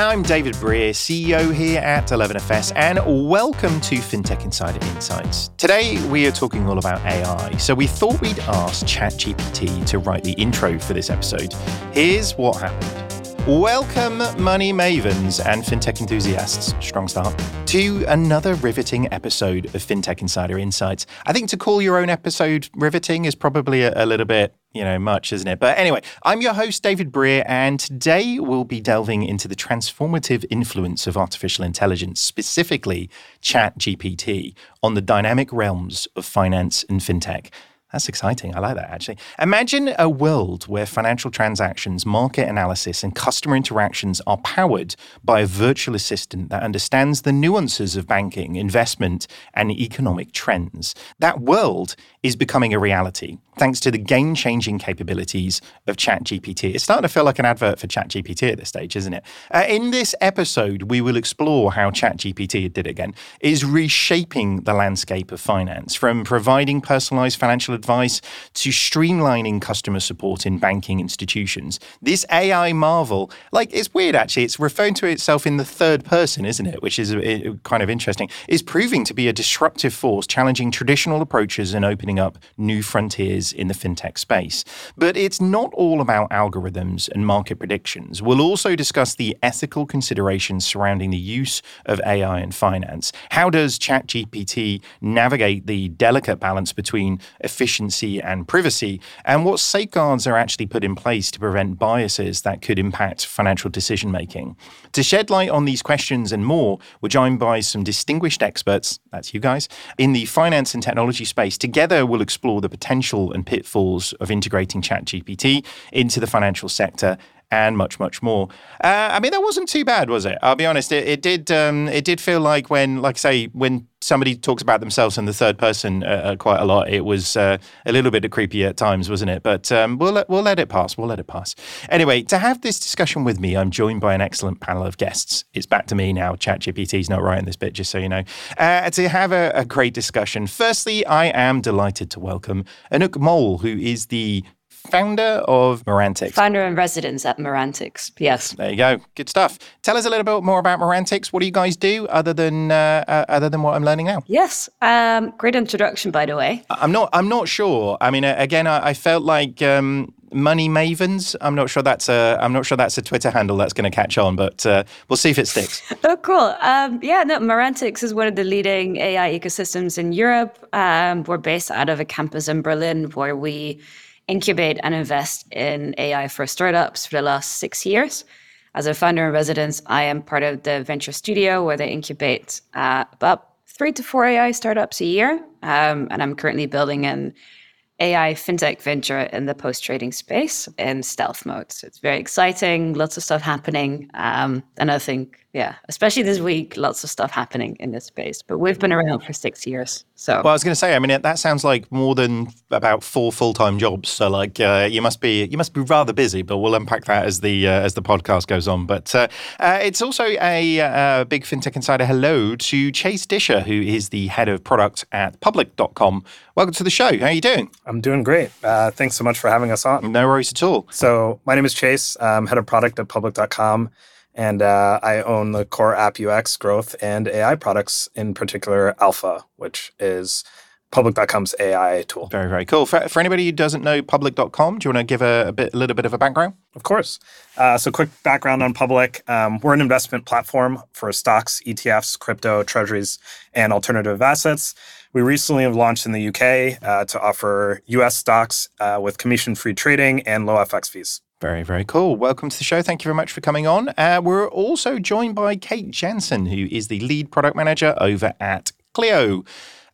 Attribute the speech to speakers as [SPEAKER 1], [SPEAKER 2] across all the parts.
[SPEAKER 1] I'm David Brear, CEO here at 11FS, and welcome to FinTech Insider Insights. Today, we are talking all about AI, so we thought we'd ask ChatGPT to write the intro for this episode. Here's what happened. Welcome, money mavens and fintech enthusiasts, strong start, to another riveting episode of FinTech Insider Insights. I think to call your own episode riveting is probably a, a little bit you know, much, isn't it? But anyway, I'm your host, David Brear, and today we'll be delving into the transformative influence of artificial intelligence, specifically ChatGPT, on the dynamic realms of finance and fintech. That's exciting. I like that actually. Imagine a world where financial transactions, market analysis, and customer interactions are powered by a virtual assistant that understands the nuances of banking, investment, and economic trends. That world is becoming a reality thanks to the game changing capabilities of ChatGPT. It's starting to feel like an advert for ChatGPT at this stage, isn't it? Uh, in this episode, we will explore how ChatGPT did it again is reshaping the landscape of finance from providing personalized financial advice to streamlining customer support in banking institutions. This AI marvel, like it's weird actually, it's referring to itself in the third person, isn't it? Which is uh, kind of interesting, is proving to be a disruptive force, challenging traditional approaches and opening up new frontiers in the fintech space. But it's not all about algorithms and market predictions. We'll also discuss the ethical considerations surrounding the use of AI in finance. How does ChatGPT navigate the delicate balance between efficiency and privacy? And what safeguards are actually put in place to prevent biases that could impact financial decision making? To shed light on these questions and more, we're joined by some distinguished experts, that's you guys, in the finance and technology space. Together, we'll explore the potential and pitfalls of integrating ChatGPT into the financial sector and much, much more. Uh, I mean, that wasn't too bad, was it? I'll be honest. It, it did. Um, it did feel like when, like, I say, when somebody talks about themselves in the third person uh, uh, quite a lot, it was uh, a little bit creepy at times, wasn't it? But um, we'll let, we'll let it pass. We'll let it pass. Anyway, to have this discussion with me, I'm joined by an excellent panel of guests. It's back to me now. ChatGPT's not writing this bit, just so you know. Uh, to have a, a great discussion. Firstly, I am delighted to welcome Anouk Moll, who is the founder of Merantix.
[SPEAKER 2] Founder and residence at Merantix, Yes.
[SPEAKER 1] There you go. Good stuff. Tell us a little bit more about Merantix. What do you guys do other than uh, uh, other than what I'm learning now?
[SPEAKER 2] Yes. Um, great introduction, by the way.
[SPEAKER 1] I'm not. I'm not sure. I mean, again, I, I felt like. Um, Money Mavens. I'm not sure that's a. I'm not sure that's a Twitter handle that's going to catch on, but uh, we'll see if it sticks.
[SPEAKER 2] oh, cool. Um, yeah, no, Merantix is one of the leading AI ecosystems in Europe. Um, we're based out of a campus in Berlin where we incubate and invest in AI for startups for the last six years. As a founder in residence, I am part of the venture studio where they incubate uh, about three to four AI startups a year. Um, and I'm currently building an AI fintech venture in the post trading space in stealth mode. So it's very exciting, lots of stuff happening. Um, and I think yeah, especially this week, lots of stuff happening in this space. But we've been around for six years. So,
[SPEAKER 1] well, I was going to say, I mean, that sounds like more than about four full time jobs. So, like, uh, you must be you must be rather busy. But we'll unpack that as the uh, as the podcast goes on. But uh, uh it's also a uh, big fintech insider. Hello to Chase Disher, who is the head of product at Public.com. Welcome to the show. How are you doing?
[SPEAKER 3] I'm doing great. Uh, thanks so much for having us on.
[SPEAKER 1] No worries at all.
[SPEAKER 3] So, my name is Chase. I'm head of product at Public.com and uh, I own the core app UX growth and AI products, in particular Alpha, which is public.com's AI tool.
[SPEAKER 1] Very, very cool. For, for anybody who doesn't know public.com, do you want to give a, a, bit, a little bit of a background?
[SPEAKER 3] Of course. Uh, so, quick background on Public. Um, we're an investment platform for stocks, ETFs, crypto, treasuries, and alternative assets. We recently have launched in the UK uh, to offer US stocks uh, with commission free trading and low FX fees.
[SPEAKER 1] Very, very cool. Welcome to the show. Thank you very much for coming on. Uh, we're also joined by Kate Janssen, who is the lead product manager over at Cleo.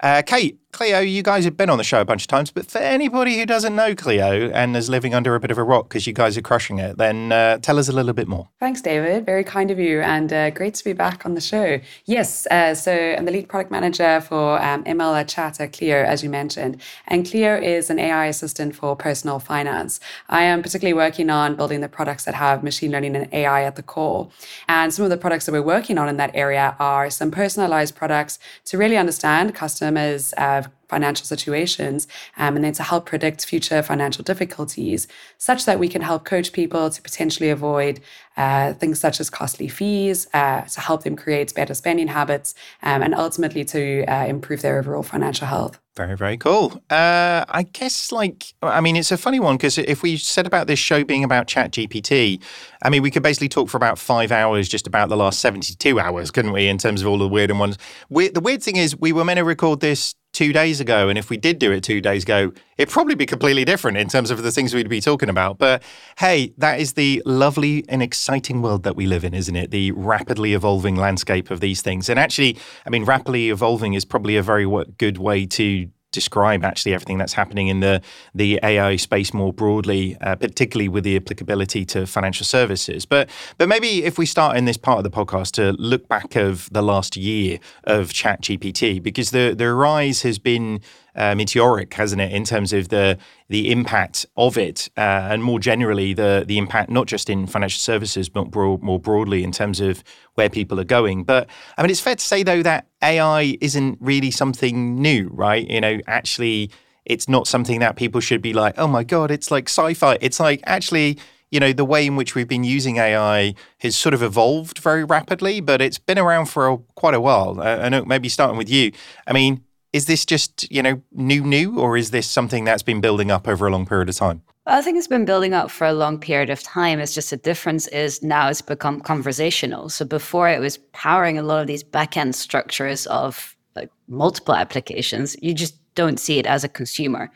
[SPEAKER 1] Uh, Kate, Cleo, you guys have been on the show a bunch of times, but for anybody who doesn't know Cleo and is living under a bit of a rock because you guys are crushing it, then uh, tell us a little bit more.
[SPEAKER 4] Thanks, David. Very kind of you, and uh, great to be back on the show. Yes, uh, so I'm the lead product manager for um, ML at Cleo, as you mentioned, and Cleo is an AI assistant for personal finance. I am particularly working on building the products that have machine learning and AI at the core, and some of the products that we're working on in that area are some personalized products to really understand customers' uh, financial situations um, and then to help predict future financial difficulties, such that we can help coach people to potentially avoid uh, things such as costly fees, uh, to help them create better spending habits, um, and ultimately to uh, improve their overall financial health.
[SPEAKER 1] Very, very cool. Uh, I guess, like, I mean, it's a funny one because if we said about this show being about ChatGPT, I mean, we could basically talk for about five hours just about the last 72 hours, couldn't we, in terms of all the weird ones? We, the weird thing is, we were meant to record this two days ago. And if we did do it two days ago, it'd probably be completely different in terms of the things we'd be talking about. But hey, that is the lovely and exciting world that we live in, isn't it? The rapidly evolving landscape of these things. And actually, I mean, rapidly evolving is probably a very good way to describe actually everything that's happening in the the AI space more broadly, uh, particularly with the applicability to financial services. But but maybe if we start in this part of the podcast to look back of the last year of ChatGPT, because the the rise has been uh, meteoric, hasn't it, in terms of the the impact of it, uh, and more generally the the impact not just in financial services, but more broadly in terms of where people are going. But I mean, it's fair to say though that AI isn't really something new, right? You know, actually, it's not something that people should be like, oh my god, it's like sci-fi. It's like actually you know, the way in which we've been using AI has sort of evolved very rapidly, but it's been around for a, quite a while. Uh, I know maybe starting with you. I mean, is this just, you know, new, new, or is this something that's been building up over a long period of time?
[SPEAKER 2] I think it's been building up for a long period of time. It's just the difference is now it's become conversational. So before it was powering a lot of these backend structures of like multiple applications. You just don't see it as a consumer.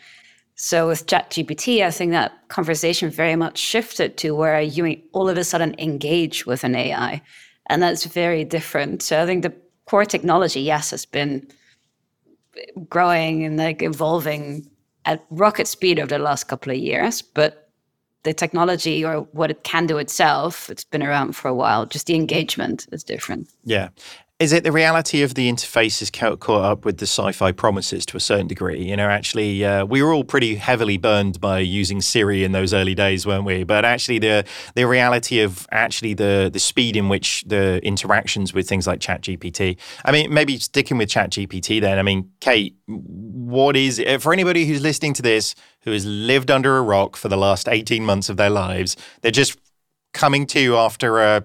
[SPEAKER 2] So with ChatGPT, I think that conversation very much shifted to where you all of a sudden engage with an AI. And that's very different. So I think the core technology, yes, has been growing and like evolving at rocket speed over the last couple of years, but the technology or what it can do itself, it's been around for a while. Just the engagement is different.
[SPEAKER 1] Yeah. Is it the reality of the interface is caught up with the sci-fi promises to a certain degree? You know, actually, uh, we were all pretty heavily burned by using Siri in those early days, weren't we? But actually, the the reality of actually the the speed in which the interactions with things like ChatGPT. I mean, maybe sticking with ChatGPT then. I mean, Kate, what is for anybody who's listening to this who has lived under a rock for the last eighteen months of their lives? They're just coming to you after a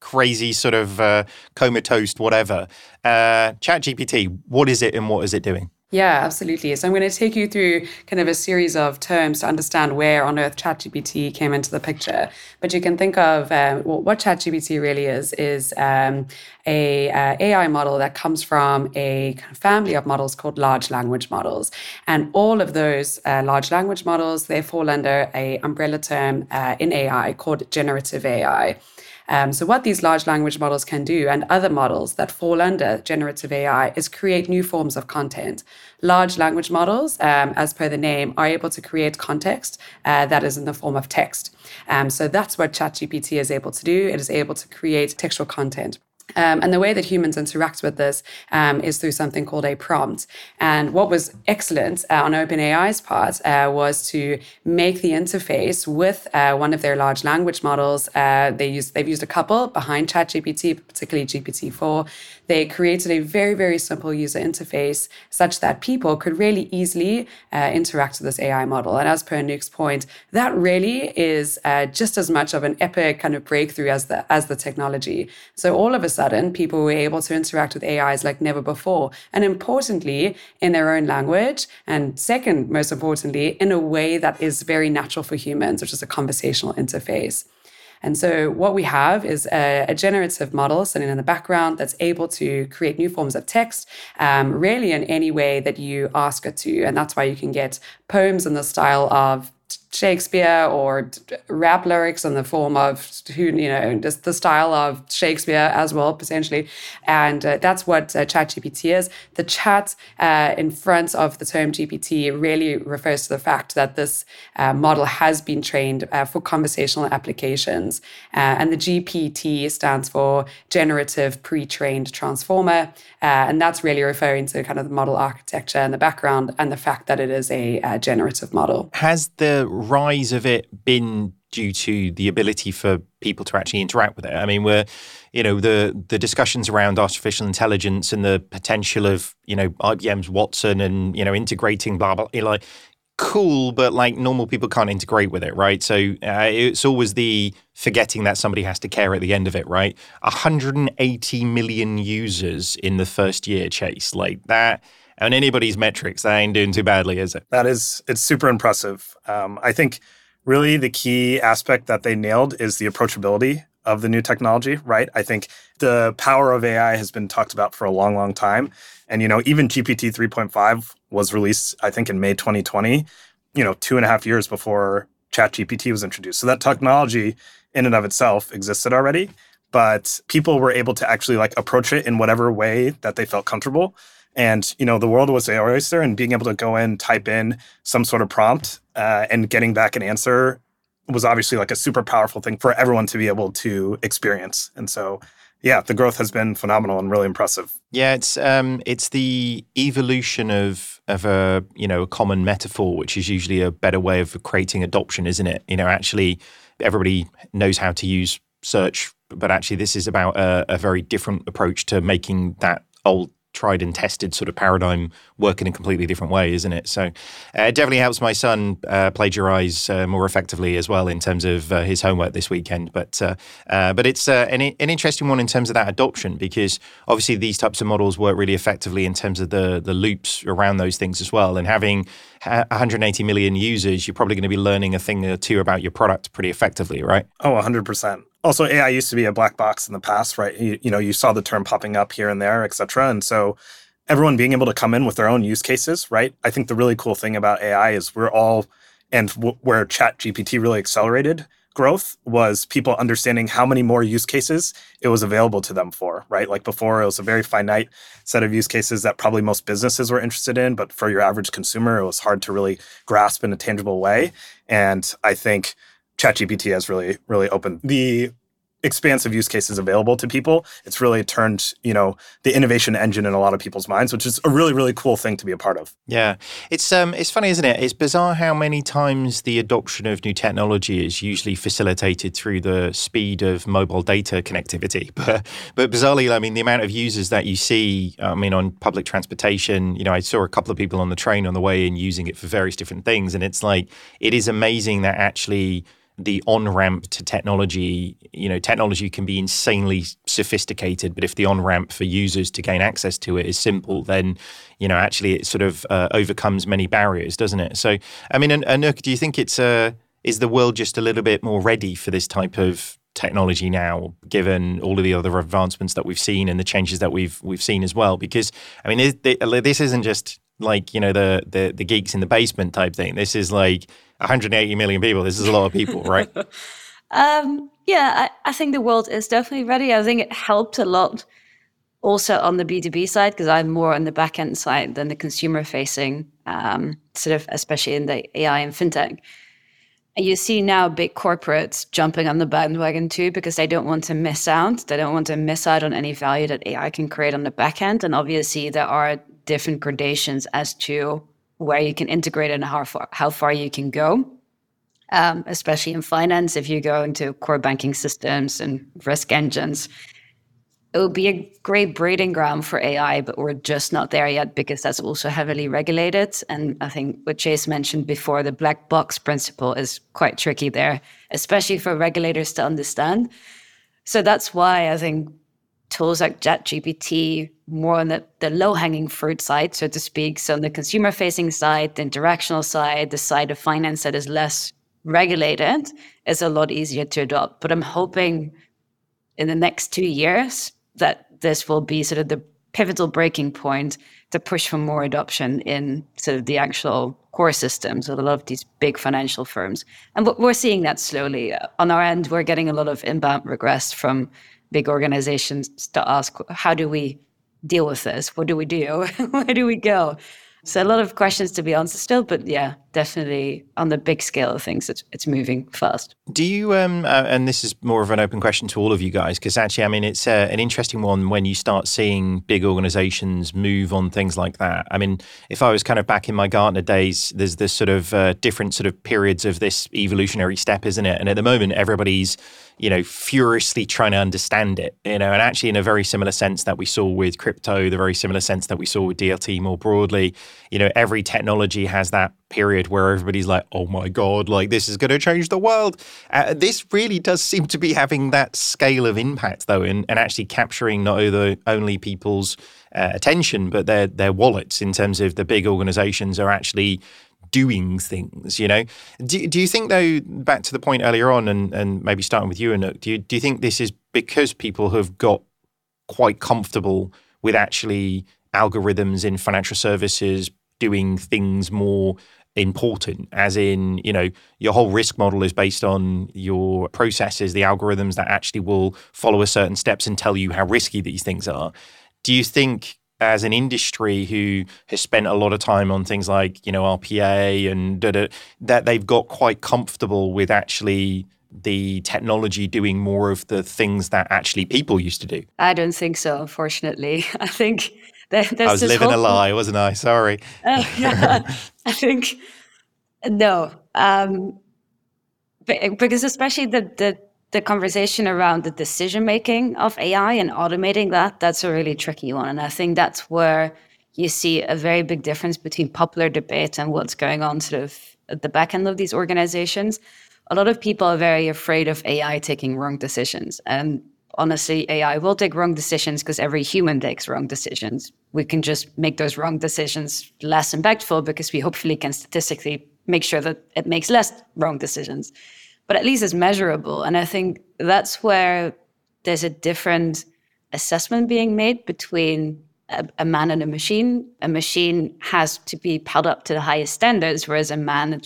[SPEAKER 1] crazy sort of uh, comatose whatever. Uh, ChatGPT, what is it and what is it doing?
[SPEAKER 4] Yeah, absolutely. So I'm going to take you through kind of a series of terms to understand where on earth ChatGPT came into the picture. But you can think of well, what ChatGPT really is is um, a uh, AI model that comes from a kind of family of models called large language models, and all of those uh, large language models they fall under a umbrella term uh, in AI called generative AI. Um, so, what these large language models can do, and other models that fall under generative AI, is create new forms of content. Large language models, um, as per the name, are able to create context uh, that is in the form of text. Um, so, that's what ChatGPT is able to do. It is able to create textual content. Um, and the way that humans interact with this um, is through something called a prompt. And what was excellent uh, on OpenAI's part uh, was to make the interface with uh, one of their large language models. Uh, they use they've used a couple behind ChatGPT, particularly GPT-4. They created a very very simple user interface such that people could really easily uh, interact with this AI model. And as per Anouk's point, that really is uh, just as much of an epic kind of breakthrough as the as the technology. So all of a sudden, people were able to interact with AIs like never before. And importantly, in their own language. And second, most importantly, in a way that is very natural for humans, which is a conversational interface. And so, what we have is a, a, generative model sitting in the background that's able to create new forms of text, um, really in any way that you ask it to. And that's why you can get poems in the style of Shakespeare or rap lyrics in the form of who you know just the style of Shakespeare as well potentially, and uh, that's what uh, ChatGPT is. The chat uh, in front of the term GPT really refers to the fact that this uh, model has been trained uh, for conversational applications, uh, and the GPT stands for Generative Pre-trained Transformer, and that's really referring to kind of the model architecture and the background and the fact that it is a generative model.
[SPEAKER 1] Has the rise of it been due to the ability for people to actually interact with it? I mean, we're, you know, the the discussions around artificial intelligence and the potential of, you know, IBM's Watson and you know integrating blah blah. Like, cool, but like normal people can't integrate with it, right? So uh, it's always the forgetting that somebody has to care at the end of it, right? 180 million users in the first year, Chase, like that. On anybody's metrics, that ain't doing too badly, is it?
[SPEAKER 3] That is, it's super impressive. Um, I think really the key aspect that they nailed is the approachability of the new technology, right? I think the power of AI has been talked about for a long, long time. And, you know, even GPT 3.5 was released, I think, in May 2020, you know, two and a half years before ChatGPT was introduced. So that technology in and of itself existed already, but people were able to actually like approach it in whatever way that they felt comfortable. And, you know, the world was their oyster and being able to go in, type in some sort of prompt uh, and getting back an answer was obviously like a super powerful thing for everyone to be able to experience. And so yeah, the growth has been phenomenal and really impressive.
[SPEAKER 1] Yeah, it's um, it's the evolution of of a you know a common metaphor, which is usually a better way of creating adoption, isn't it? You know, actually, everybody knows how to use search, but actually, this is about a, a very different approach to making that old tried and tested sort of paradigm work in a completely different way, isn't it? So uh, it definitely helps my son uh, plagiarize uh, more effectively as well in terms of his homework this weekend. But but it's an, an interesting one in terms of that adoption because obviously these types of models work really effectively in terms of the the loops around those things as well. And having 180 million users, you're probably going to be learning a thing or two about your product pretty effectively, right?
[SPEAKER 3] Oh, 100% also AI used to be a black box in the past, right? You, you know, you saw the term popping up here and there, et cetera. And so everyone being able to come in with their own use cases, right? I think the really cool thing about AI is we're all, and w- where Chat GPT really accelerated growth was people understanding how many more use cases it was available to them for, right? Like before, it was a very finite set of use cases that probably most businesses were interested in, but for your average consumer, it was hard to really grasp in a tangible way. And I think ChatGPT has really, really opened the expansive use cases available to people. It's really turned, you know, the innovation engine in a lot of people's minds, which is a really, really cool thing to be a part of.
[SPEAKER 1] Yeah. It's um it's funny, isn't it? It's bizarre how many times the adoption of new technology is usually facilitated through the speed of mobile data connectivity. But but bizarrely, I mean the amount of users that you see, I mean, on public transportation, you know, I saw a couple of people on the train on the way in using it for various different things. And it's like it is amazing that actually the on ramp to technology, you know, technology can be insanely sophisticated, but if the on ramp for users to gain access to it is simple, then, you know, actually it sort of uh, overcomes many barriers, doesn't it? So, I mean, Anouk, do you think it's uh, is the world just a little bit more ready for this type of technology now, given all of the other advancements that we've seen and the changes that we've we've seen as well? Because I mean, this isn't just like you know the the the geeks in the basement type thing. This is like 180 million people. This is a lot of people, right?
[SPEAKER 2] um, yeah, I, I think the world is definitely ready. I think it helped a lot also on the B2B side, because I'm more on the back end side than the consumer facing, um, sort of, especially in the AI and fintech. You see now big corporates jumping on the bandwagon too, because they don't want to miss out. They don't want to miss out on any value that AI can create on the back end. And obviously, there are different gradations as to where you can integrate and how far, how far you can go. Um, especially in finance, if you go into core banking systems and risk engines, it would be a great breeding ground for AI, but we're just not there yet because that's also heavily regulated. And I think what Chase mentioned before, the black box principle is quite tricky there, especially for regulators to understand. So that's why I think tools like ChatGPT more on the, the low hanging fruit side, so to speak. So on the consumer facing side, the interactional side, the side of finance that is less regulated is a lot easier to adopt. But I'm hoping in the next two years that this will be sort of the pivotal breaking point to push for more adoption in sort of the actual core systems of a lot of these big financial firms. And we're seeing that slowly. Uh, on our end, we're getting a lot of inbound requests from big organizations to ask, how do we deal with this? What do we do? Where do we go? So a lot of questions to be answered still, but yeah, definitely on the big scale of things, it's it's moving fast.
[SPEAKER 1] Do you? Um, uh, and this is more of an open question to all of you guys, because actually, I mean, it's uh, an interesting one when you start seeing big organizations move on things like that. I mean, if I was kind of back in my Gartner days, there's this sort of uh, different sort of periods of this evolutionary step, isn't it? And at the moment, everybody's you know, furiously trying to understand it, you know, and actually in a very similar sense that we saw with crypto, the very similar sense that we saw with DLT more broadly, you know, every technology has that period where everybody's like, oh my God, like this is going to change the world. Uh, this really does seem to be having that scale of impact though, and, and actually capturing not only people's uh, attention, but their, their wallets in terms of the big organizations are actually doing things, you know. Do, do you think though, back to the point earlier on and, and maybe starting with you, Anouk, do you, do you think this is because people have got quite comfortable with actually algorithms in financial services doing things more important as in you know your whole risk model is based on your processes the algorithms that actually will follow a certain steps and tell you how risky these things are do you think as an industry who has spent a lot of time on things like you know RPA and da, da, that they've got quite comfortable with actually the technology doing more of the things that actually people used to do.
[SPEAKER 2] I don't think so. Unfortunately, I think that,
[SPEAKER 1] I was living a lie, wasn't I? Sorry. Uh,
[SPEAKER 2] yeah, I think no, um, because especially the the the conversation around the decision making of AI and automating that, that's a really tricky one. And I think that's where you see a very big difference between popular debate and what's going on sort of at the back end of these organizations. A lot of people are very afraid of AI taking wrong decisions. And honestly, AI will take wrong decisions because every human takes wrong decisions. We can just make those wrong decisions less impactful because we hopefully can statistically make sure that it makes less wrong decisions but at least it's measurable. And I think that's where there's a different assessment being made between a, a, man and a machine. A machine has to be held up to the highest standards, whereas a man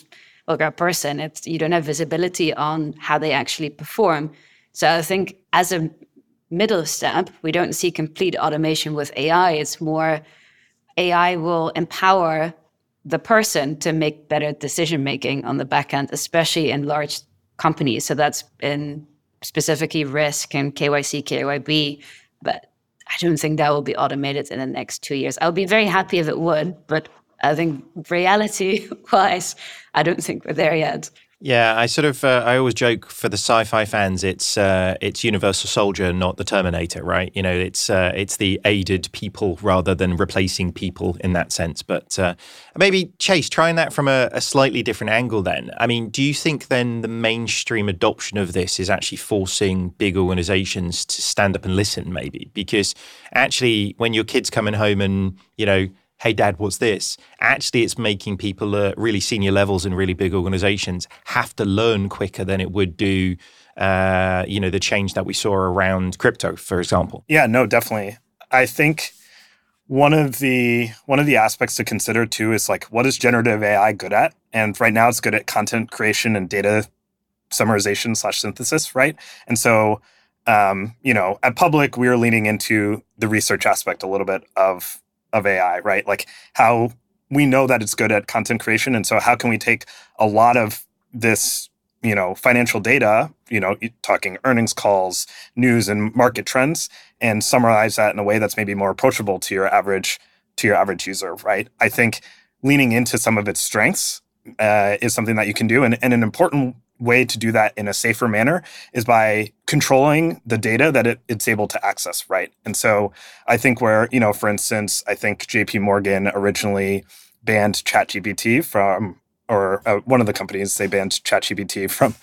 [SPEAKER 2] or a person, it's you don't have visibility on how they actually perform. So I think as a middle step, we don't see complete automation with AI. It's more AI will empower the person to make better decision making on the back end, especially in large companies. So that's been specifically risk and KYC, KYB. But I don't think that will be automated in the next two years. I'll be very happy if it would, but I think reality wise, I don't think we're there yet.
[SPEAKER 1] Yeah, I sort of uh, I always joke for the sci-fi fans, it's uh, it's Universal Soldier, not the Terminator, right? You know, it's uh, it's the aided people rather than replacing people in that sense. But uh, maybe Chase, trying that from a, a, slightly different angle. Then, I mean, do you think then the mainstream adoption of this is actually forcing big organizations to stand up and listen? Maybe because actually, when your kid's coming home and you know hey, dad, what's this? Actually, it's making people at really senior levels in really big organizations have to learn quicker than it would do, uh, you know, the change that we saw around crypto, for example.
[SPEAKER 3] Yeah, no, definitely. I think one of the one of the aspects to consider too is like what is generative AI good at? And right now it's good at content creation and data summarization slash synthesis, right? And so um, you know, at public, we are leaning into the research aspect a little bit of of AI, right? Like how we know that it's good at content creation. And so how can we take a lot of this, you know, financial data, you know, talking earnings calls, news and market trends and summarize that in a way that's maybe more approachable to your average to your average user, right? I think leaning into some of its strengths uh, is something that you can do. And, and an important way to do that in a safer manner is by controlling the data that it, it's able to access, right? And so I think where, you know, for instance, I think JP Morgan originally banned ChatGPT from, or uh, one of the companies, they banned ChatGPT from,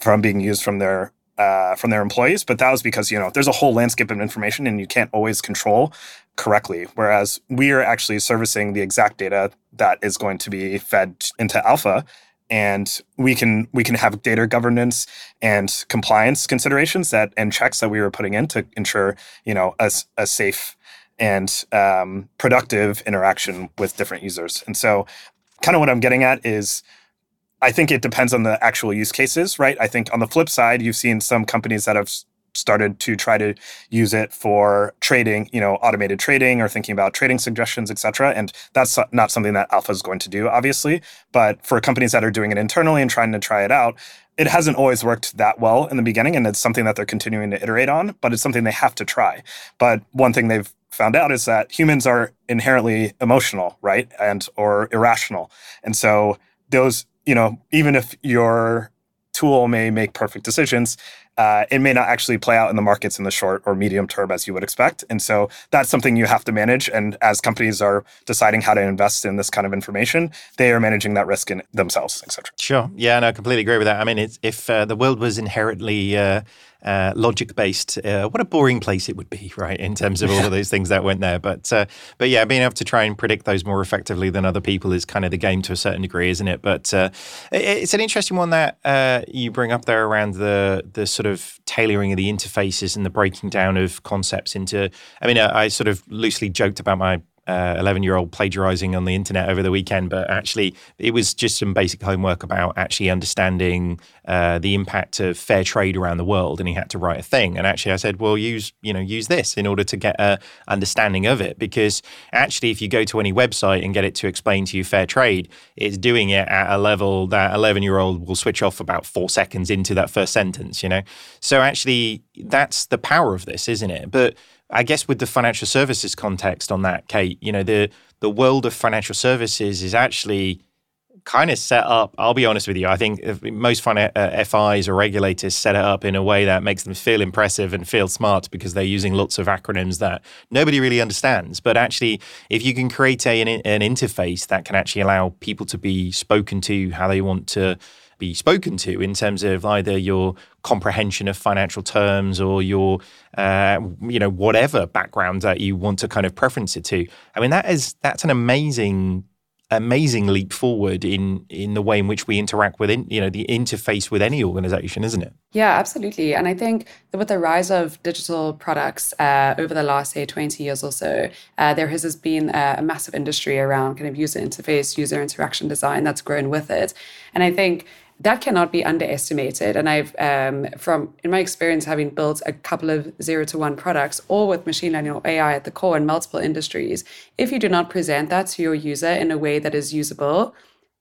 [SPEAKER 3] from being used from their uh, from their employees, but that was because you know there's a whole landscape of information and you can't always control correctly. Whereas we are actually servicing the exact data that is going to be fed into Alpha, and we can we can have data governance and compliance considerations that and checks that we were putting in to ensure you know a, a safe and um, productive interaction with different users. And so kind of what i'm getting at is i think it depends on the actual use cases right? I think on the flip side you've seen some companies that have started to try to use it for trading, you know, automated trading or thinking about trading suggestions, et cetera. And that's not something that Alpha is going to do, obviously. But for companies that are doing it internally and trying to try it out, it hasn't always worked that well in the beginning. And it's something that they're continuing to iterate on, but it's something they have to try. But one thing they've found out is that humans are inherently emotional, right? And or irrational. And so those, you know, even if your tool may make perfect decisions, uh, it may not actually play out in the markets in the short or medium term as you would expect. And so that's something you have to manage. And as companies are deciding how to invest in this kind of information, they are managing that risk in themselves, etc.
[SPEAKER 1] Sure. Yeah, no, I completely agree with that. I mean, if uh, the world was inherently uh, uh, logic based, uh, what a boring place it would be, right? In terms of all of those things that went there. But uh, but yeah, being able to try and predict those more effectively than other people is kind of the game to a certain degree, isn't it? But uh, it's an interesting one that uh, you bring up there around the the sort of tailoring of the interfaces and the breaking down of concepts into. I mean, I sort of loosely joked about my 11 uh, year old plagiarizing on the internet over the weekend, but actually it was just some basic homework about actually understanding uh, the impact of fair trade around the world. And he had to write a thing. And actually I said, well, use, you know, use this in order to get a understanding of it. Because actually, if you go to any website and get it to explain to you fair trade, it's doing it at a level that 11 year old will switch off about four seconds into that first sentence, you know? So actually, that's the power of this, isn't it? But I guess with the financial services context on that, Kate, you know, the the world of financial services is actually kind of set up. I'll be honest with you. I think most fin- uh, FIs or regulators set it up in a way that makes them feel impressive and feel smart because they're using lots of acronyms that nobody really understands. But actually, if you can create a, an, an interface that can actually allow people to be spoken to how they want to be spoken to in terms of either your comprehension of financial terms or your uh, you know whatever background that you want to kind of preference it to i mean that is that's an amazing amazing leap forward in in the way in which we interact with in, you know the interface with any organization isn't it?
[SPEAKER 4] Yeah absolutely. And i think with the rise of digital products uh, over the last say 20 years or so uh, there has been a, a massive industry around kind of user interface user interaction design that's grown with it. And i think that cannot be underestimated. And I've, um, from in my experience, having built a couple of zero to one products, all with machine learning or AI at the core in multiple industries, if you do not present that to your user in a way that is usable,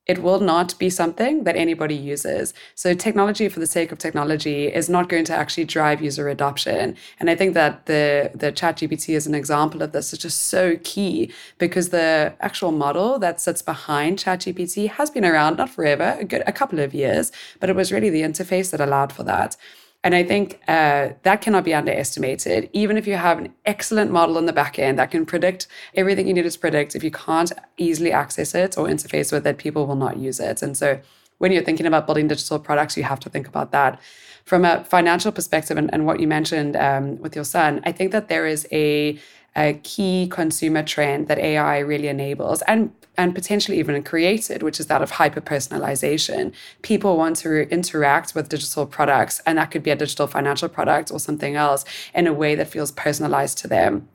[SPEAKER 4] it will not be something that anybody uses. So technology for the sake of technology is not going to actually drive user adoption. And I think that the the ChatGPT is an example of this. It's just so key because the actual model that sits behind ChatGPT has been around not forever, a, good, a couple of years, but it was really the interface that allowed for that. And I think uh, that cannot be underestimated. Even if you have an excellent model in the back end that can predict everything you need to predict, if you can't easily access it or interface with it, people will not use it. And so when you're thinking about building digital products, you have to think about that. From a financial perspective, and, and what you mentioned um, with your son, I think that there is a a key consumer trend that AI really enables and and potentially even created, which is that of hyper personalization. People want to interact with digital products, and that could be a digital financial product or something else in a way that feels personalized to them.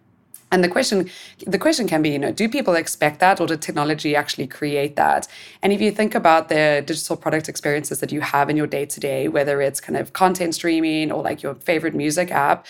[SPEAKER 4] And the question, the question can be, you know, do people expect that, or did technology actually create that? And if you think about the digital product experiences that you have in your day to day, whether it's kind of content streaming or like your favorite music app,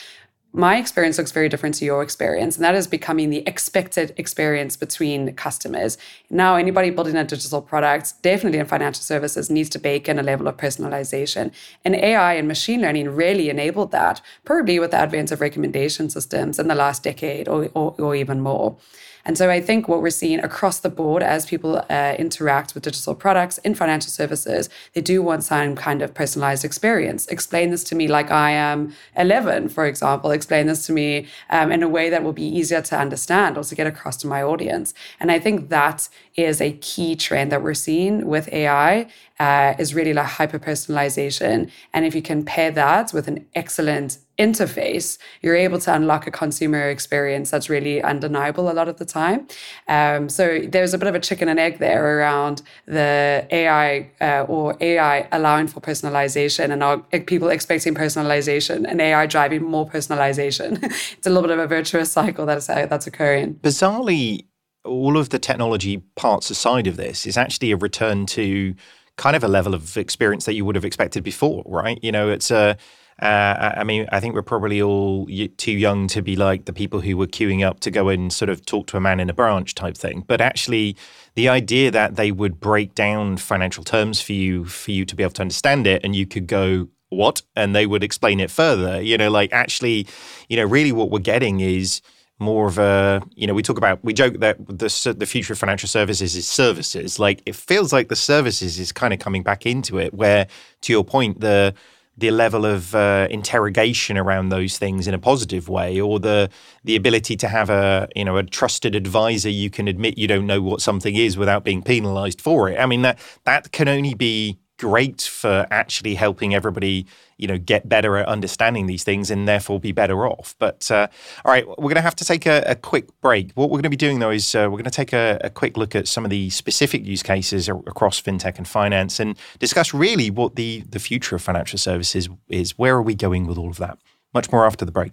[SPEAKER 4] my experience looks very different to your experience and that is becoming the expected experience between customers. Now anybody building a digital product definitely in financial services needs to bake in a level of personalization and ai and machine learning really enabled that probably with the advent of recommendation systems in the last decade or, or, or even more and so I think what we're seeing across the board as people uh, interact with digital products in financial services, they do want some kind of personalized experience. Explain this to me like I am 11, for example. Explain this to me um, in a way that will be easier to understand or to get across to my audience. And I think that is a key trend that we're seeing with AI uh, is really like hyper personalization. And if you can pair that with an excellent interface, you're able to unlock a consumer experience that's really undeniable a lot of the time. Um, so there's a bit of a chicken and egg there around the AI uh, or AI allowing for personalization and people expecting personalization and AI driving more personalization. it's a little bit of a virtuous cycle that's, uh, that's occurring.
[SPEAKER 1] Bizarrely, all of the technology parts aside of this is actually a return to kind of a level of experience that you would have expected before, right? You know, it's a Uh, I mean, I think we're probably all too young to be like the people who were queuing up to go and sort of talk to a man in a branch type thing. But actually, the idea that they would break down financial terms for you for you to be able to understand it, and you could go, what? And they would explain it further. You know, like actually, you know, really what we're getting is more of a you know we talk about we joke that the the future of financial services is services. Like it feels like the services is kind of coming back into it where to your point the the level of uh, interrogation around those things in a positive way or the the ability to have a you know a trusted advisor you can admit you don't know what something is without being penalized for it. I mean that that can only be great for actually helping everybody, you know, get better at understanding these things and therefore be better off. But uh, all right, we're going to have to take a, a, quick break. What we're going to be doing though is uh, we're going to take a, a, quick look at some of the specific use cases across fintech and finance and discuss really what the the future of financial services is. Where are we going with all of that? Much more after the break.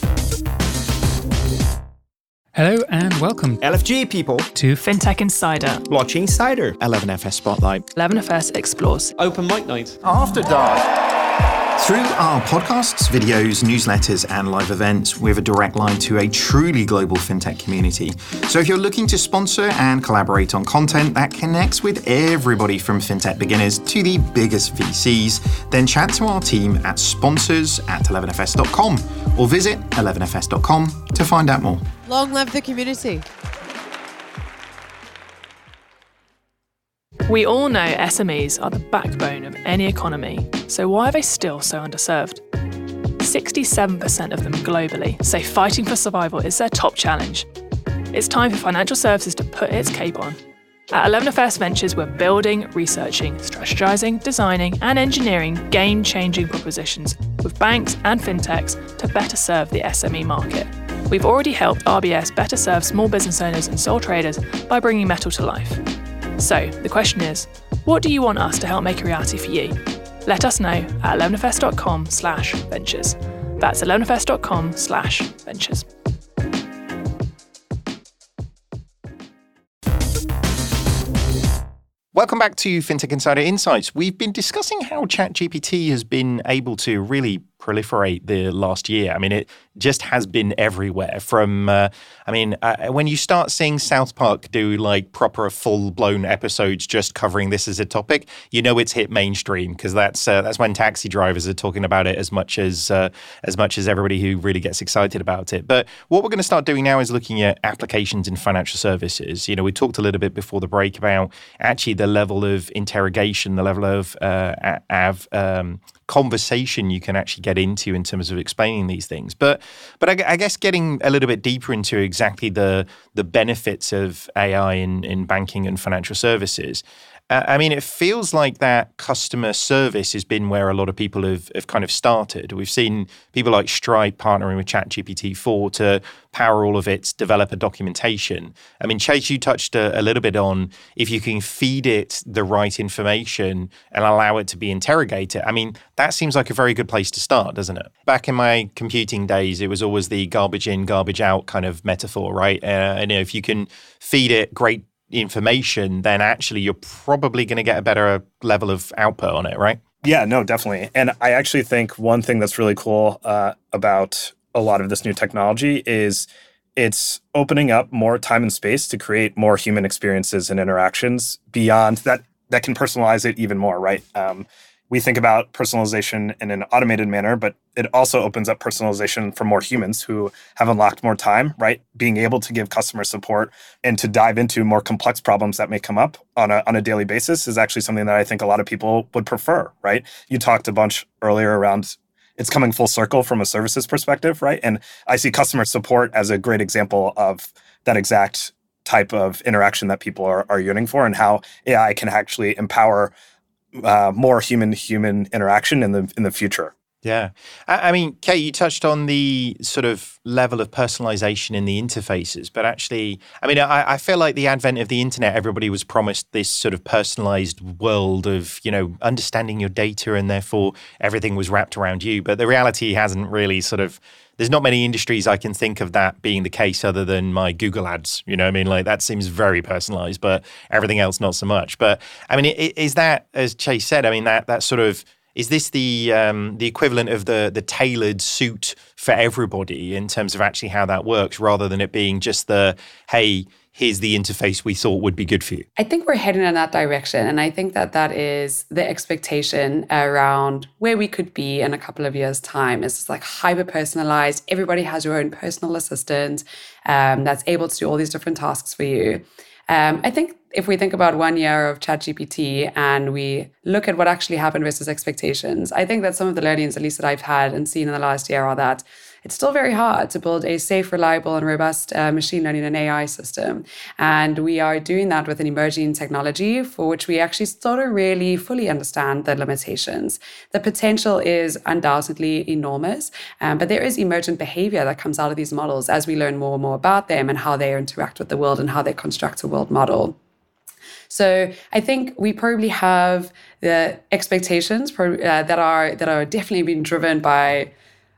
[SPEAKER 5] Hello and welcome,
[SPEAKER 6] LFG people,
[SPEAKER 5] to
[SPEAKER 7] FinTech Insider,
[SPEAKER 6] Blockchain Insider,
[SPEAKER 1] 11FS Spotlight,
[SPEAKER 7] 11FS Explores,
[SPEAKER 8] Open Mic Night,
[SPEAKER 6] After Dark.
[SPEAKER 1] Through our podcasts, videos, newsletters, and live events, we have a direct line to a truly global fintech community. So if you're looking to sponsor and collaborate on content that connects with everybody from fintech beginners to the biggest VCs, then chat to our team at sponsors at 11fs.com or visit 11fs.com to find out more.
[SPEAKER 9] Long live the community.
[SPEAKER 7] We all know SMEs are the backbone of any economy, so why are they still so underserved? 67% of them globally say fighting for survival is their top challenge. It's time for financial services to put its cape on. At 11FS Ventures, we're building, researching, strategizing, designing, and engineering game changing propositions with banks and fintechs to better serve the SME market. We've already helped RBS better serve small business owners and sole traders by bringing metal to life. So, the question is, what do you want us to help make a reality for you? Let us know at 11fs.com slash ventures. That's 11fs.com slash ventures.
[SPEAKER 1] Welcome back to FinTech Insider Insights. We've been discussing how ChatGPT has been able to really proliferate the last year. I mean, it just has been everywhere. From, uh, I mean, uh, when you start seeing South Park do like proper full blown episodes just covering this as a topic, you know it's hit mainstream because that's uh, that's when taxi drivers are talking about it as much as uh, as much as everybody who really gets excited about it. But what we're going to start doing now is looking at applications in financial services. You know, we talked a little bit before the break about actually the level of interrogation, the level of uh, av, um, conversation you can actually get into in terms of explaining these things. But but I, I, guess getting a little bit deeper into exactly the the benefits of AI in in banking and financial services. Uh, I mean, it feels like that customer service has been where a lot of people have, have kind of started. We've seen people like Stripe partnering with ChatGPT 4 to power all of its developer documentation. I mean, Chase, you touched a, a, little bit on if you can feed it the right information and allow it to be interrogated. I mean, that seems like a very good place to start, doesn't it? Back in my computing days, it was always the garbage in, garbage out kind of metaphor, right? Uh, if you can feed it great information, then actually you're probably going to get a better level of output on it, right?
[SPEAKER 3] Yeah, no, definitely. And I actually think one thing that's really cool uh, about a lot of this new technology is it's opening up more time and space to create more human experiences and interactions beyond that that can personalize it even more, right? Um, we think about personalization in an automated manner, but it also opens up personalization for more humans who have unlocked more time, right? Being able to give customer support and to dive into more complex problems that may come up on a, on a daily basis is actually something that I think a lot of people would prefer, right? You talked a bunch earlier around it's coming full circle from a services perspective, right? And I see customer support as a great example of that exact type of interaction that people are, are yearning for and how AI can actually empower uh, more human human interaction in the in the future.
[SPEAKER 1] Yeah. I, I mean, Kate, you touched on the sort of level of personalization in the interfaces, but actually, I mean, I, I, feel like the advent of the internet, everybody was promised this sort of personalized world of, you know, understanding your data and therefore everything was wrapped around you. But the reality hasn't really sort of there's not many industries I can think of that being the case other than my Google ads. You know, I mean, like that seems very personalized, but everything else not so much. But I mean, is that as Chase said? I mean, that that sort of is this the um, the equivalent of the the tailored suit for everybody in terms of actually how that works, rather than it being just the hey, here's the interface we thought would be good for you?
[SPEAKER 4] I think we're heading in that direction. And I think that that is the expectation around where we could be in a couple of years' time. It's like hyper personalized. Everybody has your own personal assistant um, that's able to do all these different tasks for you. Um, I think if we think about one year of ChatGPT and we look at what actually happened versus expectations, I think that some of the learnings, at least that I've had and seen in the last year, are that it's still very hard to build a safe, reliable, and robust uh, machine learning and AI system. And we are doing that with an emerging technology for which we actually still don't really fully understand the limitations. The potential is undoubtedly enormous, um, but there is emergent behavior that comes out of these models as we learn more and more about them and how they interact with the world and how they construct a world model. So I think we probably have the expectations uh, that are that are definitely being driven by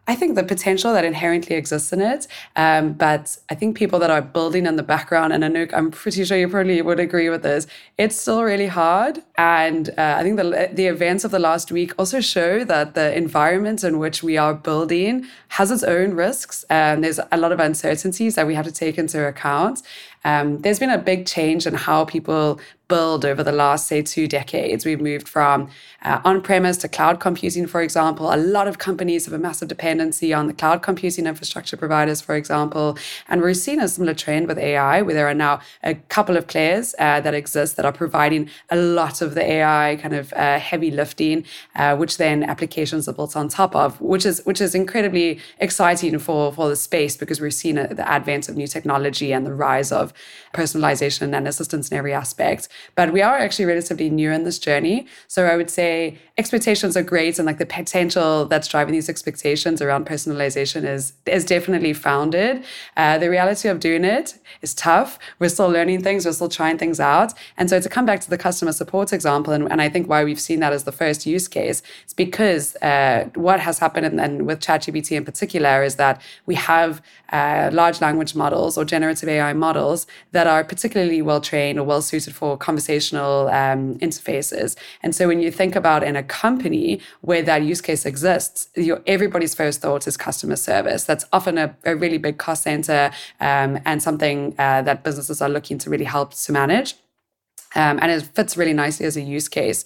[SPEAKER 4] I think the potential that inherently exists in it. Um, but I think people that are building in the background, and Anouk, I'm pretty sure you probably would agree with this, it's still really hard. And uh, I think the, the events of the last week also show that the environment in which we are building has its own risks. And there's a lot of uncertainties that we have to take into account. Um, there's been a big change in how people build over the last, say, two decades. We've moved from uh, on premise to cloud computing, for example. A lot of companies have a massive dependency on the cloud computing infrastructure providers, for example. And we're seeing a similar trend with AI, where there are now a couple of players uh, that exist that are providing a lot of the AI kind of uh, heavy lifting, uh, which then applications are built on top of, which is which is incredibly exciting for, for the space because we're seeing a, the advent of new technology and the rise of personalization and assistance in every aspect. But we are actually relatively new in this journey. So I would say expectations are great and like the potential that's driving these expectations around personalization is is definitely founded. Uh, the reality of doing it is tough. We're still learning things, we're still trying things out. And so to come back to the customer support example, and, and I think why we've seen that as the first use case, is because uh, what has happened and with ChatGPT in particular is that we have uh, large language models or generative AI models that are particularly well trained or well suited for conversational um, interfaces. And so when you think about in a company where that use case exists, your, everybody's first thought is customer service. That's often a, a really big cost center um, and something uh, that businesses are looking to really help to manage. Um, and it fits really nicely as a use case.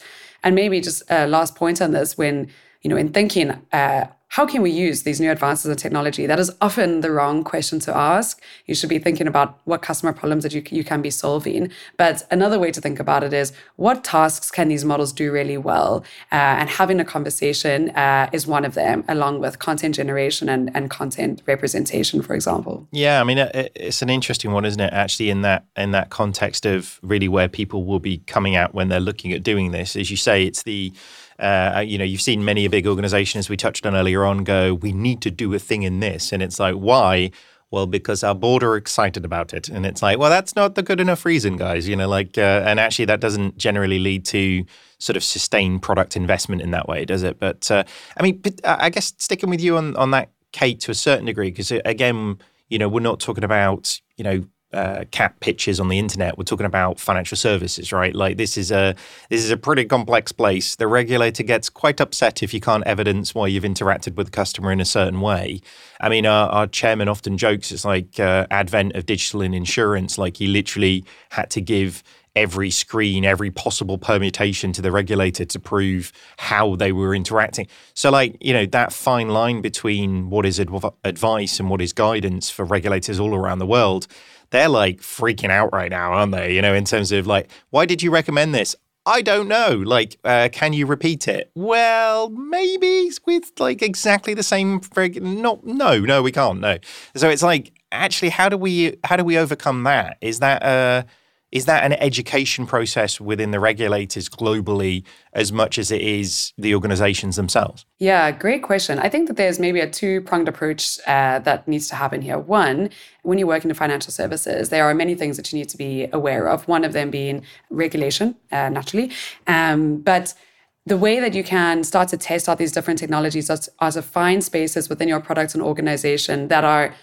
[SPEAKER 4] And maybe just a last point on this when, you know, in thinking, uh, how can we use these new advances in technology? That is often the wrong question to ask. You should be thinking about what customer problems that you, you can be solving. But another way to think about it is what tasks can these models do really well? Uh, and having a conversation uh, is one of them, along with content generation and, and content representation, for example.
[SPEAKER 1] Yeah, I mean, it's an interesting one, isn't it? Actually, in that in that context of really where people will be coming out when they're looking at doing this, as you say, it's the uh, you know, you've seen many a big organization, as we touched on earlier on, go, we need to do a thing in this. And it's like, why? Well, because our board are excited about it. And it's like, well, that's not the good enough reason, guys. You know, like, uh, and actually, that doesn't generally lead to sort of sustained product investment in that way, does it? But uh, I mean, uh, I guess sticking with you on, on that, Kate, to a certain degree, because uh, again, you know, we're not talking about, you know, uh, cat pitches on the internet. We're talking about financial services, right? Like this is a this is a pretty complex place. The regulator gets quite upset if you can't evidence why you've interacted with the customer in a certain way. I mean, our, our chairman often jokes it's like uh, advent of digital in insurance. Like he literally had to give every screen, every possible permutation to the regulator to prove how they were interacting. So, like, you know, that fine line between what is adv- advice and what is guidance for regulators all around the world they're like freaking out right now, aren't they? You know, in terms of like, why did you recommend this? I don't know. Like, uh, can you repeat it? Well, maybe with like exactly the same. No, no, no, we can't. No. So it's like, actually, how do we how do we overcome that? Is that uh is that an education process within the regulators globally as much as it is the organizations themselves?
[SPEAKER 4] Yeah, great question. I think that there's maybe a two pronged approach uh, that needs to happen here. One, when you work in financial services, there are many things that you need to be aware of, one of them being regulation, uh, naturally. Um, but the way that you can start to test out these different technologies are to find spaces within your products and organization that are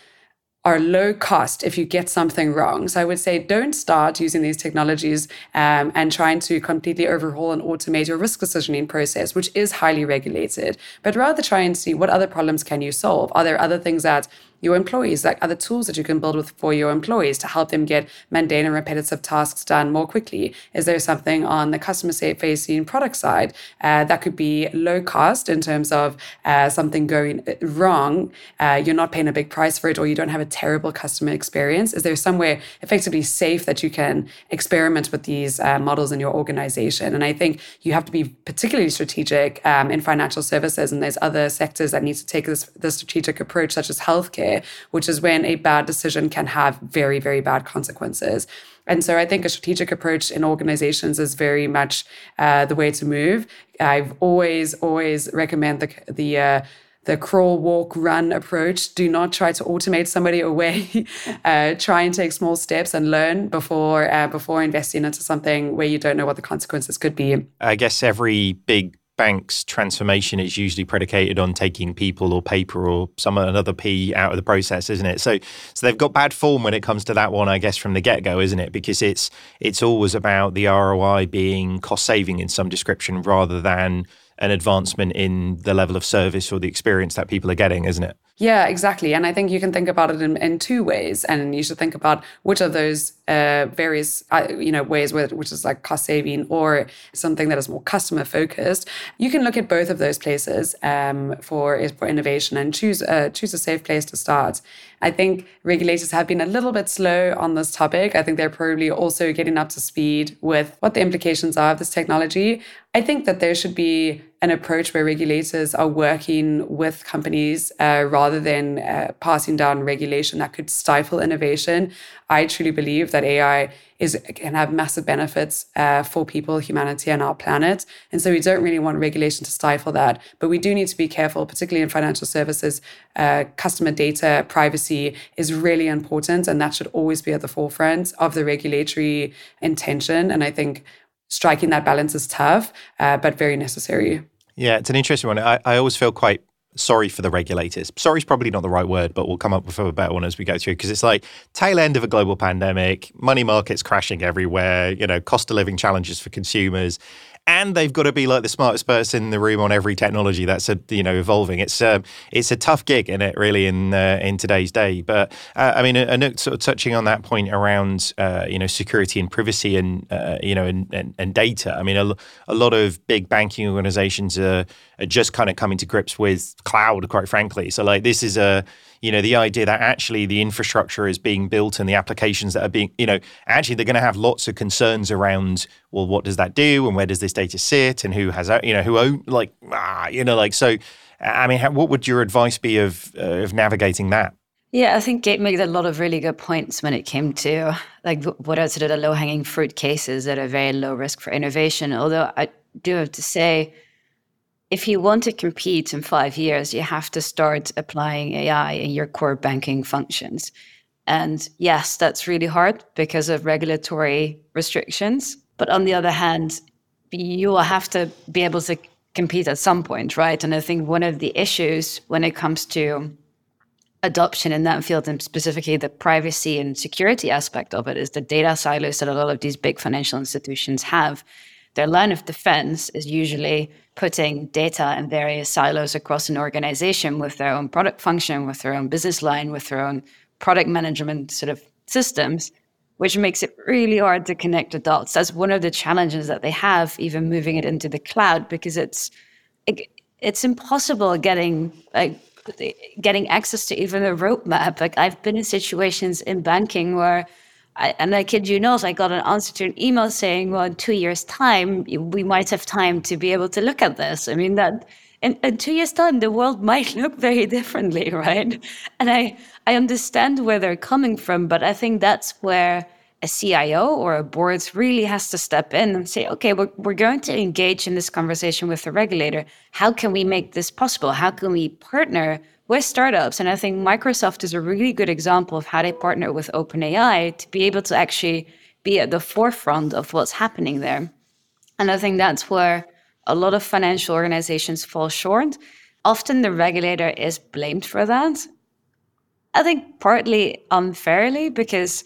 [SPEAKER 4] are low cost if you get something wrong. So I would say don't start using these technologies um, and trying to completely overhaul and automate your risk decisioning process, which is highly regulated, but rather try and see what other problems can you solve. Are there other things that your employees, like other tools that you can build with for your employees to help them get mundane and repetitive tasks done more quickly? Is there something on the customer facing product side uh, that could be low cost in terms of uh, something going uh, wrong? Uh, you're not paying a big price for it, or you don't have a terrible customer experience. Is there somewhere effectively safe that you can experiment with these uh, models in your organization? And I think you have to be particularly strategic um, in financial services, and there's other sectors that need to take this, this strategic approach, such as healthcare which is when a bad decision can have very, very bad consequences. And so I think a strategic approach in organizations is very much uh, the way to move. I've always, always recommend the, the, uh, the crawl, walk, run approach. Do not try to automate somebody away. uh, try and take small steps and learn before uh, before investing into something where you don't know what the consequences could be.
[SPEAKER 1] I guess every big bank's transformation is usually predicated on taking people or paper or some another P out of the process, isn't it? So so they've got bad form when it comes to that one, I guess, from the get go, isn't it? Because it's it's always about the ROI being cost saving in some description rather than an advancement in the level of service or the experience that people are getting, isn't it?
[SPEAKER 4] Yeah, exactly. And I think you can think about it in, in two ways. And you should think about which of those uh, various, uh, you know, ways, where, which is like cost saving or something that is more customer focused. You can look at both of those places um, for, for innovation and choose, uh, choose a safe place to start. I think regulators have been a little bit slow on this topic. I think they're probably also getting up to speed with what the implications are of this technology. I think that there should be an approach where regulators are working with companies uh, rather than uh, passing down regulation that could stifle innovation. I truly believe that AI is can have massive benefits uh, for people, humanity, and our planet. And so we don't really want regulation to stifle that. But we do need to be careful, particularly in financial services. Uh, customer data privacy is really important, and that should always be at the forefront of the regulatory intention. And I think striking that balance is tough, uh, but very necessary.
[SPEAKER 1] Yeah, it's an interesting one. I, I always feel quite sorry for the regulators. Sorry is probably not the right word, but we'll come up with a better one as we go through because it's like tail end of a global pandemic, money markets crashing everywhere, you know, cost of living challenges for consumers and they've got to be like the smartest person in the room on every technology that's a, uh, you know evolving. It's a uh, it's a tough gig in it really in uh, in today's day. But uh, I mean, Anouk sort of touching on that point around uh, you know security and privacy and uh, you know and, and, and, data. I mean, a, a lot of big banking organizations are, are just kind of coming to grips with cloud, quite frankly. So like this is a you know the idea that actually the infrastructure is being built and the applications that are being you know actually they're going to have lots of concerns around well what does that do and where does this data sit and who has you know who own like ah, you know like so i mean how, what would your advice be of uh, of navigating that
[SPEAKER 2] yeah, I think Kate made a lot of really good points when it came to like what are sort of the low hanging fruit cases that are very low risk for innovation. Although I do have to say, if you want to compete in five years, you have to start applying AI in your core banking functions. And yes, that's really hard because of regulatory restrictions. But on the other hand, you will have to be able to compete at some point, right? And I think one of the issues when it comes to adoption in that field and specifically the privacy and security aspect of it is the data silos that a lot of these big financial institutions have their line of defense is usually putting data in various silos across an organization with their own product function, with their own business line, with their own product management sort of systems, which makes it really hard to connect the dots. That's one of the challenges that they have, even moving it into the cloud, because it's it, it's impossible getting like getting access to even a roadmap. Like I've been in situations in banking where I, and I kid you not, I got an answer to an email saying, well, in two years' time, we might have time to be able to look at this. I mean, that in, in two years' time, the world might look very differently, right? And I, I understand where they're coming from, but I think that's where a CIO or a board really has to step in and say, okay, we're, we're going to engage in this conversation with the regulator. How can we make this possible? How can we partner with startups. And I think Microsoft is a really good example of how they partner with OpenAI to be able to actually be at the forefront of what's happening there. And I think that's where a lot of financial organizations fall short. Often the regulator is blamed for that. I think partly unfairly because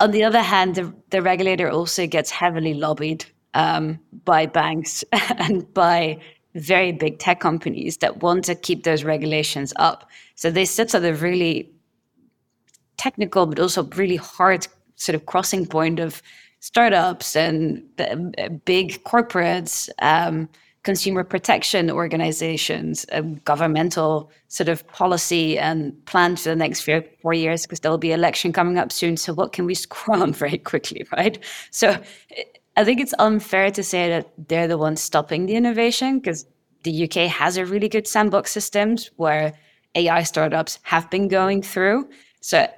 [SPEAKER 2] on the other hand, the, the regulator also gets heavily lobbied um, by banks and by very big tech companies that want to keep those regulations up. So they sit at a really technical, but also really hard sort of crossing point of startups and big corporates, um, consumer protection organizations, um, governmental sort of policy and plan for the next four, four years because there'll be election coming up soon. So what can we screw on very quickly, right? So I think it's unfair to say that they're the ones stopping the innovation because the UK has a really good sandbox systems where AI startups have been going through. So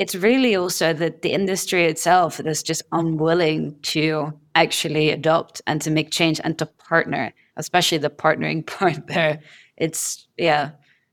[SPEAKER 2] it's really also that the industry itself is just unwilling to actually adopt and to make change and to partner, especially the partnering part there. It's yeah,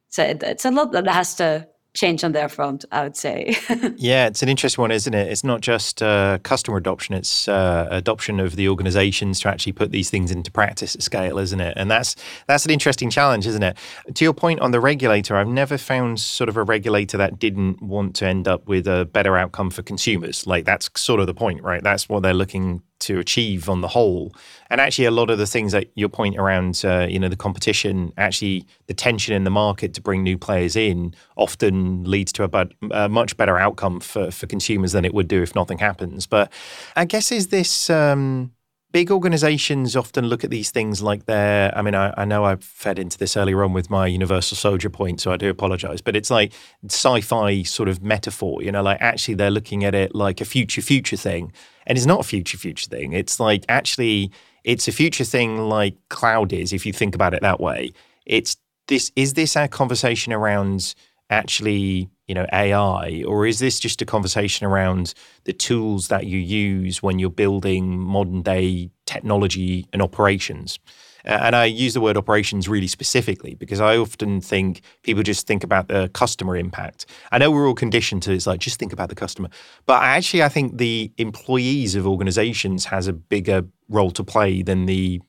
[SPEAKER 2] so it, it's a lot that has to change on their front, I would say.
[SPEAKER 1] yeah, it's an interesting one, isn't it? It's not just uh, customer adoption; it's uh, adoption of the organisations to actually put these things into practice at scale, isn't it? And that's that's an interesting challenge, isn't it? To your point on the regulator, I've never found sort of a regulator that didn't want to end up with a better outcome for consumers. Like that's sort of the point, right? That's what they're looking to achieve on the whole. And actually, a lot of the things that your point around, uh, you know, the competition, actually the tension in the market to bring new players in, often leads to a, a much better outcome for for consumers than it would do if nothing happens. But I guess is this. Um, big organizations often look at these things like they're i mean I, I, know i fed into this earlier on with my universal soldier point so i do apologize but it's like sci-fi sort of metaphor you know like actually they're looking at it like a future future thing and it's not a future future thing. It's like actually it's a future thing like cloud is if you think about it that way. It's this is this a conversation around actually you know AI or is this just a conversation around the tools that you use when you're building modern day technology and operations? And I use the word operations really specifically because I often think people just think about the customer impact. I know we're all conditioned to it's like just think about the customer, but actually I think the employees of organizations has a bigger role to play than the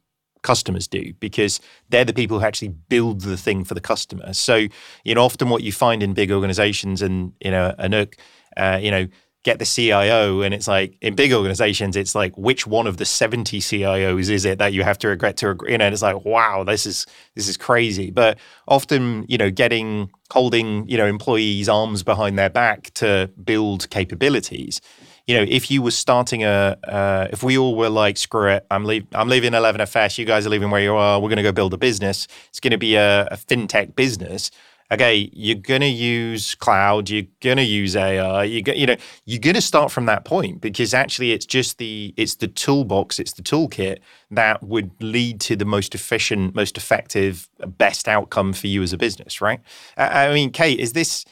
[SPEAKER 1] customers do because they're the people who actually build the thing for the customer. So, you know, often what you find in big organizations and, you know, Anouk, uh, you know, get the CIO, and it's like in big organizations, it's like which one of the seventy CIOs is it that you have to regret to agree? You know, and it's like wow, this is this is crazy. But often, you know, getting holding you know employees' arms behind their back to build capabilities. You know, if you were starting a, uh, if we all were like, screw it, I'm leaving, I'm leaving 11FS, you guys are leaving where you are, we're going to go build a business. It's going to be a, a fintech business okay, you're going to use cloud, you're going to use AI, you you know, you're going to start from that point because actually it's just the it's the toolbox, it's the toolkit that would lead to the most efficient, most effective, best outcome for you as a business, right? I, I mean, Kate, is this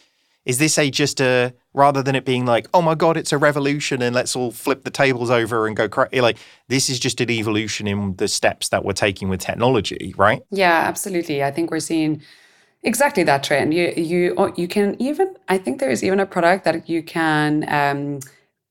[SPEAKER 1] is this a just a rather than it being like, oh my god, it's a revolution and let's all flip the tables over and go crazy? Like this is just an evolution in the steps that we're taking with technology, right?
[SPEAKER 4] Yeah, absolutely. I think we're seeing exactly that trend. You you you can even I think there is even a product that you can um,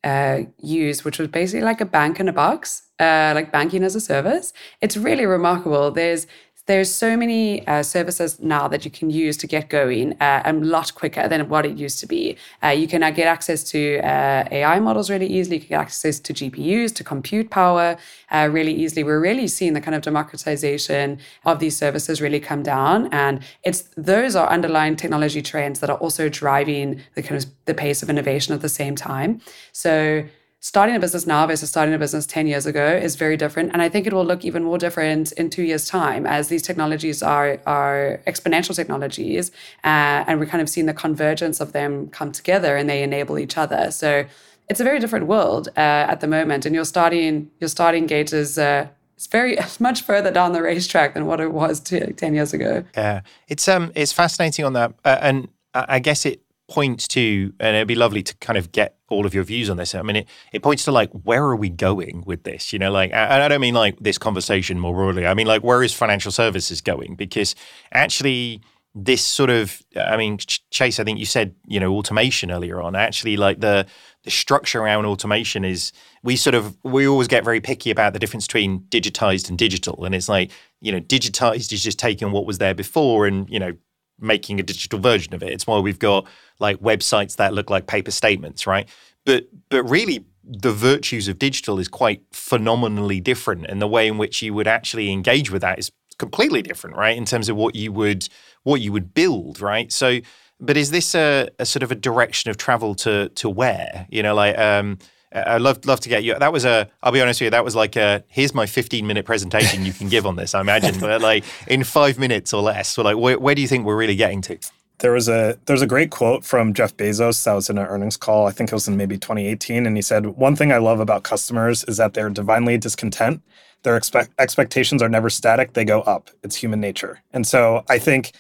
[SPEAKER 4] uh, use, which was basically like a bank in a box, uh, like banking as a service. It's really remarkable. There's there's so many uh, services now that you can use to get going uh, a lot quicker than what it used to be. Uh, you can get access to uh, AI models really easily. You can get access to GPUs, to compute power uh, really easily. We're really seeing the kind of democratization of these services really come down, and it's those are underlying technology trends that are also driving the kind of the pace of innovation at the same time. So starting a business now versus starting a business 10 years ago is very different and i think it will look even more different in two years time as these technologies are are exponential technologies uh, and we're kind of seeing the convergence of them come together and they enable each other. So it's a very different world uh, at the moment and your starting your starting gate is uh, it's very much further down the racetrack than what it was two, 10 years ago.
[SPEAKER 1] Yeah it's um it's fascinating on that uh, and i guess it points to, and it'd be lovely to kind of get all of your views on this. I mean, it, it points to like, where are we going with this? You know, like, and I don't mean like this conversation more broadly. I mean, like, where is financial services going? Because actually, this sort of, I mean, Chase, I think you said, you know, automation earlier on. Actually, like the the structure around automation is we sort of we always get very picky about the difference between digitized and digital, and it's like, you know, digitized is just taking what was there before and you know making a digital version of it. It's why we've got like websites that look like paper statements, right? But but really the virtues of digital is quite phenomenally different and the way in which you would actually engage with that is completely different, right? In terms of what you would what you would build, right? So but is this a, a sort of a direction of travel to to where? You know, like um I'd love love to get you. That was a. I'll be honest with you. That was like a. Here's my 15 minute presentation you can give on this. I imagine, but like in five minutes or less. So like, where, where do you think we're really getting to?
[SPEAKER 3] There was a there's a great quote from Jeff Bezos that was in an earnings call. I think it was in maybe 2018, and he said, "One thing I love about customers is that they're divinely discontent. Their expect, expectations are never static; they go up. It's human nature." And so I think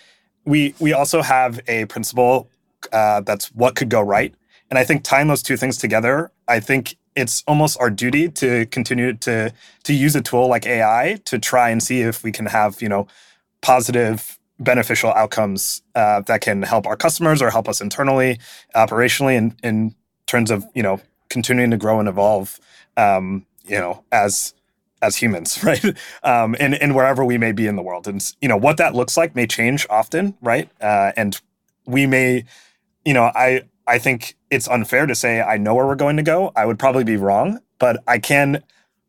[SPEAKER 3] we we also have a principle uh, that's what could go right, and I think tying those two things together, I think it's almost our duty to continue to to use a tool like AI to try and see if we can have you know positive beneficial outcomes uh, that can help our customers or help us internally, operationally, in, in terms of you know continuing to grow and evolve, um, you know, as as humans, right? Um, and and wherever we may be in the world, and you know what that looks like may change often, right? Uh, and we may, you know, I I think it's unfair to say I know where we're going to go. I would probably be wrong, but I can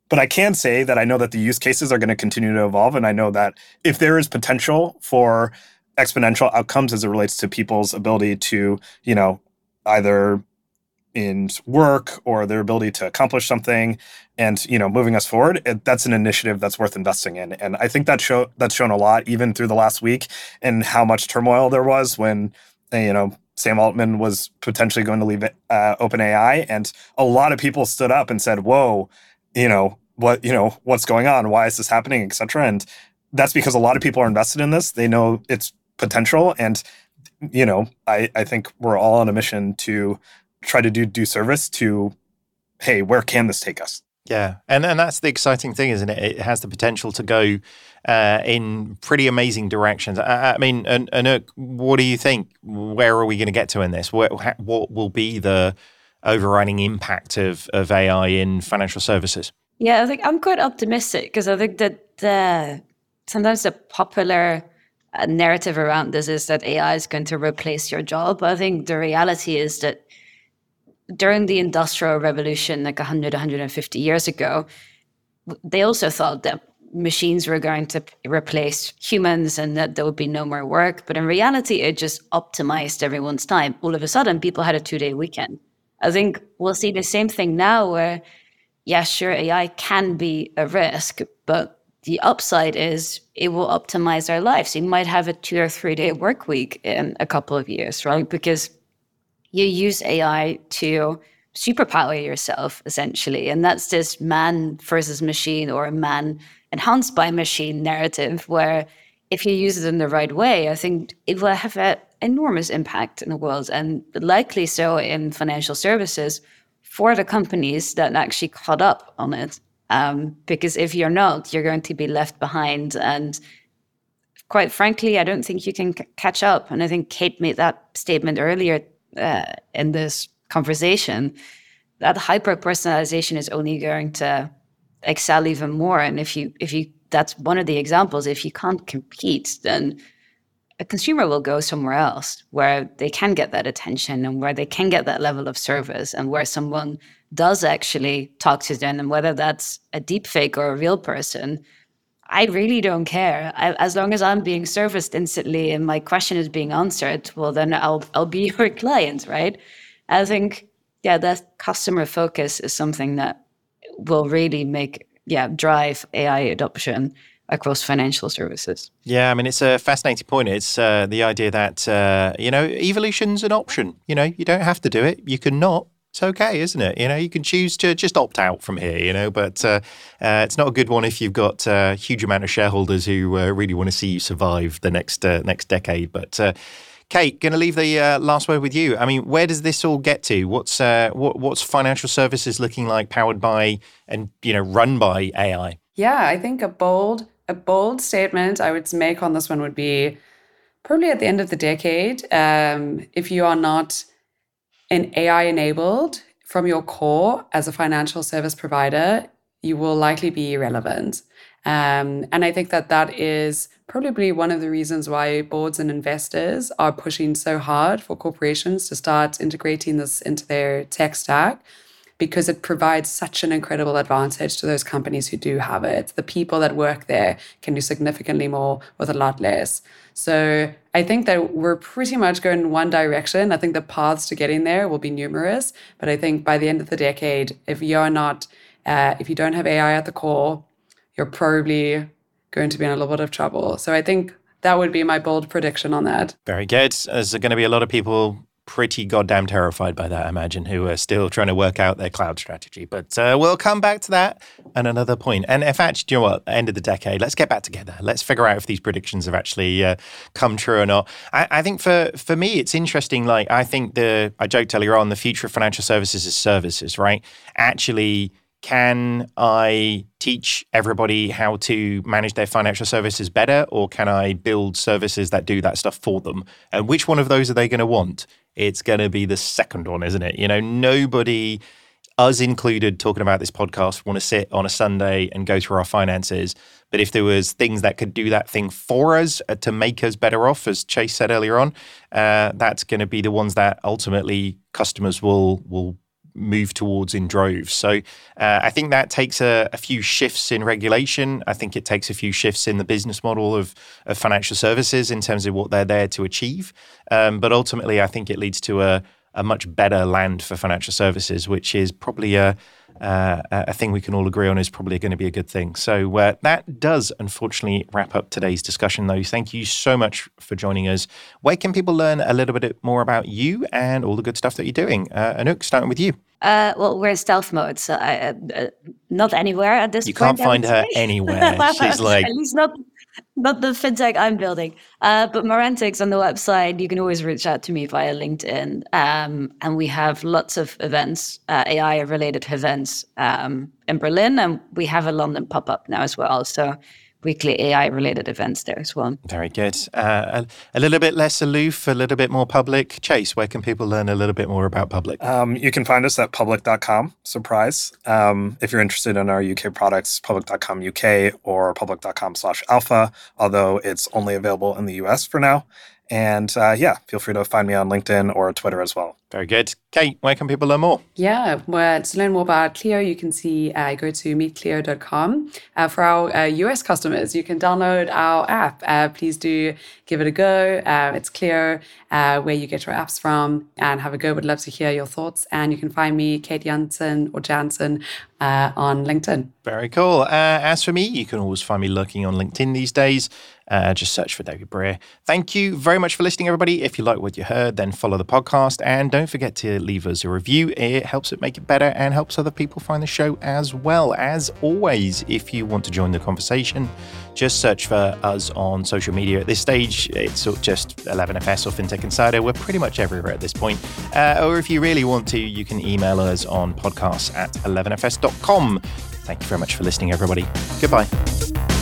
[SPEAKER 3] but I can say that I know that the use cases are going to continue to evolve. And I know that if there is potential for exponential outcomes as it relates to people's ability to, you know, either in work or their ability to accomplish something and you know moving us forward it, that's an initiative that's worth investing in and i think that show that's shown a lot even through the last week and how much turmoil there was when you know Sam Altman was potentially going to leave uh, OpenAI, and a lot of people stood up and said, "Whoa, you know what you know what's going on? Why is this happening? Etc and that's because a lot of people are invested in this. They know its potential. And you know i i think we're all on a mission to try to do due service to hey where can this take us
[SPEAKER 1] yeah, and and that's the exciting thing, isn't it? It has the potential to go uh, in pretty amazing directions. I, I mean, and, and what do you think? Where are we going to get to in this? What, what will be the overriding impact of, of AI in financial services?
[SPEAKER 2] Yeah, I think I'm quite optimistic because I think that sometimes the popular uh, narrative around this is that AI is going to replace your job. I think the reality is that during the Industrial Revolution, like 100, 150 years ago, they also thought that machines were going to replace humans and that there would be no more work. But in reality, it just optimized everyone's time. All of a sudden, people had a two day weekend. I think we'll see the same thing now where, yeah, sure, AI can be a risk, but the upside is it will optimize our lives. You might have a two or three day work week in a couple of years, right? Because you use AI to superpower yourself essentially. And that's this man versus machine or man enhanced by machine narrative where if you use it in the right way, I think it will have an enormous impact in the world and likely so in financial services for the companies that actually caught up on it. Um, because if you're not, you're going to be left behind. And quite frankly, I don't think you can c- catch up. And I think Kate made that statement earlier uh, in this conversation that hyper personalization is only going to excel even more. And if you if you that's one of the examples. If you can't compete, then a consumer will go somewhere else where they can get that attention and where they can get that level of service and where someone does actually talk to them and whether that's a deep fake or a real person i really don't care I, as long as i'm being serviced instantly and my question is being answered well then i'll i'll be your client right i think yeah that customer focus is something that will really make yeah drive ai adoption across financial services.
[SPEAKER 1] Yeah, I mean, it's a fascinating point. It's uh, the idea that, uh, you know, evolution's an option. You know, you don't have to do it. You can not. It's okay, isn't it? You know, you can choose to just opt out from here, you know, but uh, uh it's not a good one if you've got a huge amount of shareholders who uh, really want to see you survive the next uh, next decade. But Kate, going to leave the uh, last word with you. I mean, where does this all get to? What's uh, what, what's financial services looking like, powered by and you know run by AI?
[SPEAKER 4] Yeah, I think a bold a bold statement I would make on this one would be probably at the end of the decade, um, if you are not an AI enabled from your core as a financial service provider, you will likely be irrelevant. Um, and I think that that is probably one of the reasons why boards and investors are pushing so hard for corporations to start integrating this into their tech stack because it provides such an incredible advantage to those companies who do have it. The people that work there can do significantly more with a lot less. So I think that we're pretty much going in one direction. I think the paths to getting there will be numerous, but I think by the end of the decade, if you're not, uh, if you don't have AI at the core, you're probably going to be in a little bit of trouble. So I think that would be my bold prediction on that.
[SPEAKER 1] Very good. There's going to be a lot of people pretty goddamn terrified by that, I imagine, who are still trying to work out their cloud strategy. But uh, we'll come back to that at another point. And if actually, you know what, end of the decade, let's get back together. Let's figure out if these predictions have actually uh, come true or not. I, I, think for, for me, it's interesting. Like, I think the, I joked earlier on, the future of financial services is services, right? Actually, can I teach everybody how to manage their financial services better, or can I build services that do that stuff for them? And which one of those are they going to want? It's going to be the second one, isn't it? You know, nobody, us included, talking about this podcast, want to sit on a Sunday and go through our finances. But if there was things that could do that thing for us uh, to make us better off, as Chase said earlier on, uh, that's going to be the ones that ultimately customers will will move towards in droves. So uh, I think that takes a, a, few shifts in regulation. I think it takes a few shifts in the business model of, of financial services in terms of what they're there to achieve. Um, but ultimately, I think it leads to a, a much better land for financial services, which is probably a uh, a thing we can all agree on is probably going to be a good thing. So uh, that does unfortunately wrap up today's discussion, though. Thank you so much for joining us. Where can people learn a little bit more about you and all the good stuff that you're doing? Uh, Anouk, starting with you.
[SPEAKER 2] Uh, well, we're in stealth mode, so I, uh, uh not anywhere at this
[SPEAKER 1] you
[SPEAKER 2] point.
[SPEAKER 1] You can't find her anywhere. She's like,
[SPEAKER 2] at least not not the fintech I'm building. Uh, but Merantix on the website, you can always reach out to me via LinkedIn. Um, and we have lots of events, uh, AI related events um, in Berlin. And we have a London pop up now as well. So weekly AI related events there as well.
[SPEAKER 1] Very good. Uh, a, a, little bit less aloof, a little bit more public. Chase, where can people learn a little bit more about public?
[SPEAKER 3] Um, you can find us at public.com. Surprise. Um, if you're interested in our UK products, public.com UK or public.com slash alpha, although it's only available in the US for now. And uh, yeah, feel free to find me on LinkedIn or Twitter as well.
[SPEAKER 1] Very good. Kate, where can people learn more?
[SPEAKER 4] Yeah, well, to learn more about Cleo, you can see uh, go to meetcleo.com. Uh, for our uh, US customers, you can download our app. Uh, please do give it a go. Uh, it's Cleo, uh, where you get your apps from, and have a go. Would love to hear your thoughts. And you can find me, Kate Janssen or Janssen, on LinkedIn.
[SPEAKER 1] Very cool. as for me, you can always find me lurking on LinkedIn these days. Uh, just search for David Brear. Thank you very much for listening, everybody. If you like what you heard, then follow the podcast and don't forget to leave us a review. It helps it make it better and helps other people find the show as well. As always, if you want to join the conversation, just search for us on social media. At this stage, it's just 11FS or FinTech Insider. We're pretty much everywhere at this point. Uh, or if you really want to, you can email us on podcasts at 11fs.com. Thank you very much for listening, everybody. Goodbye.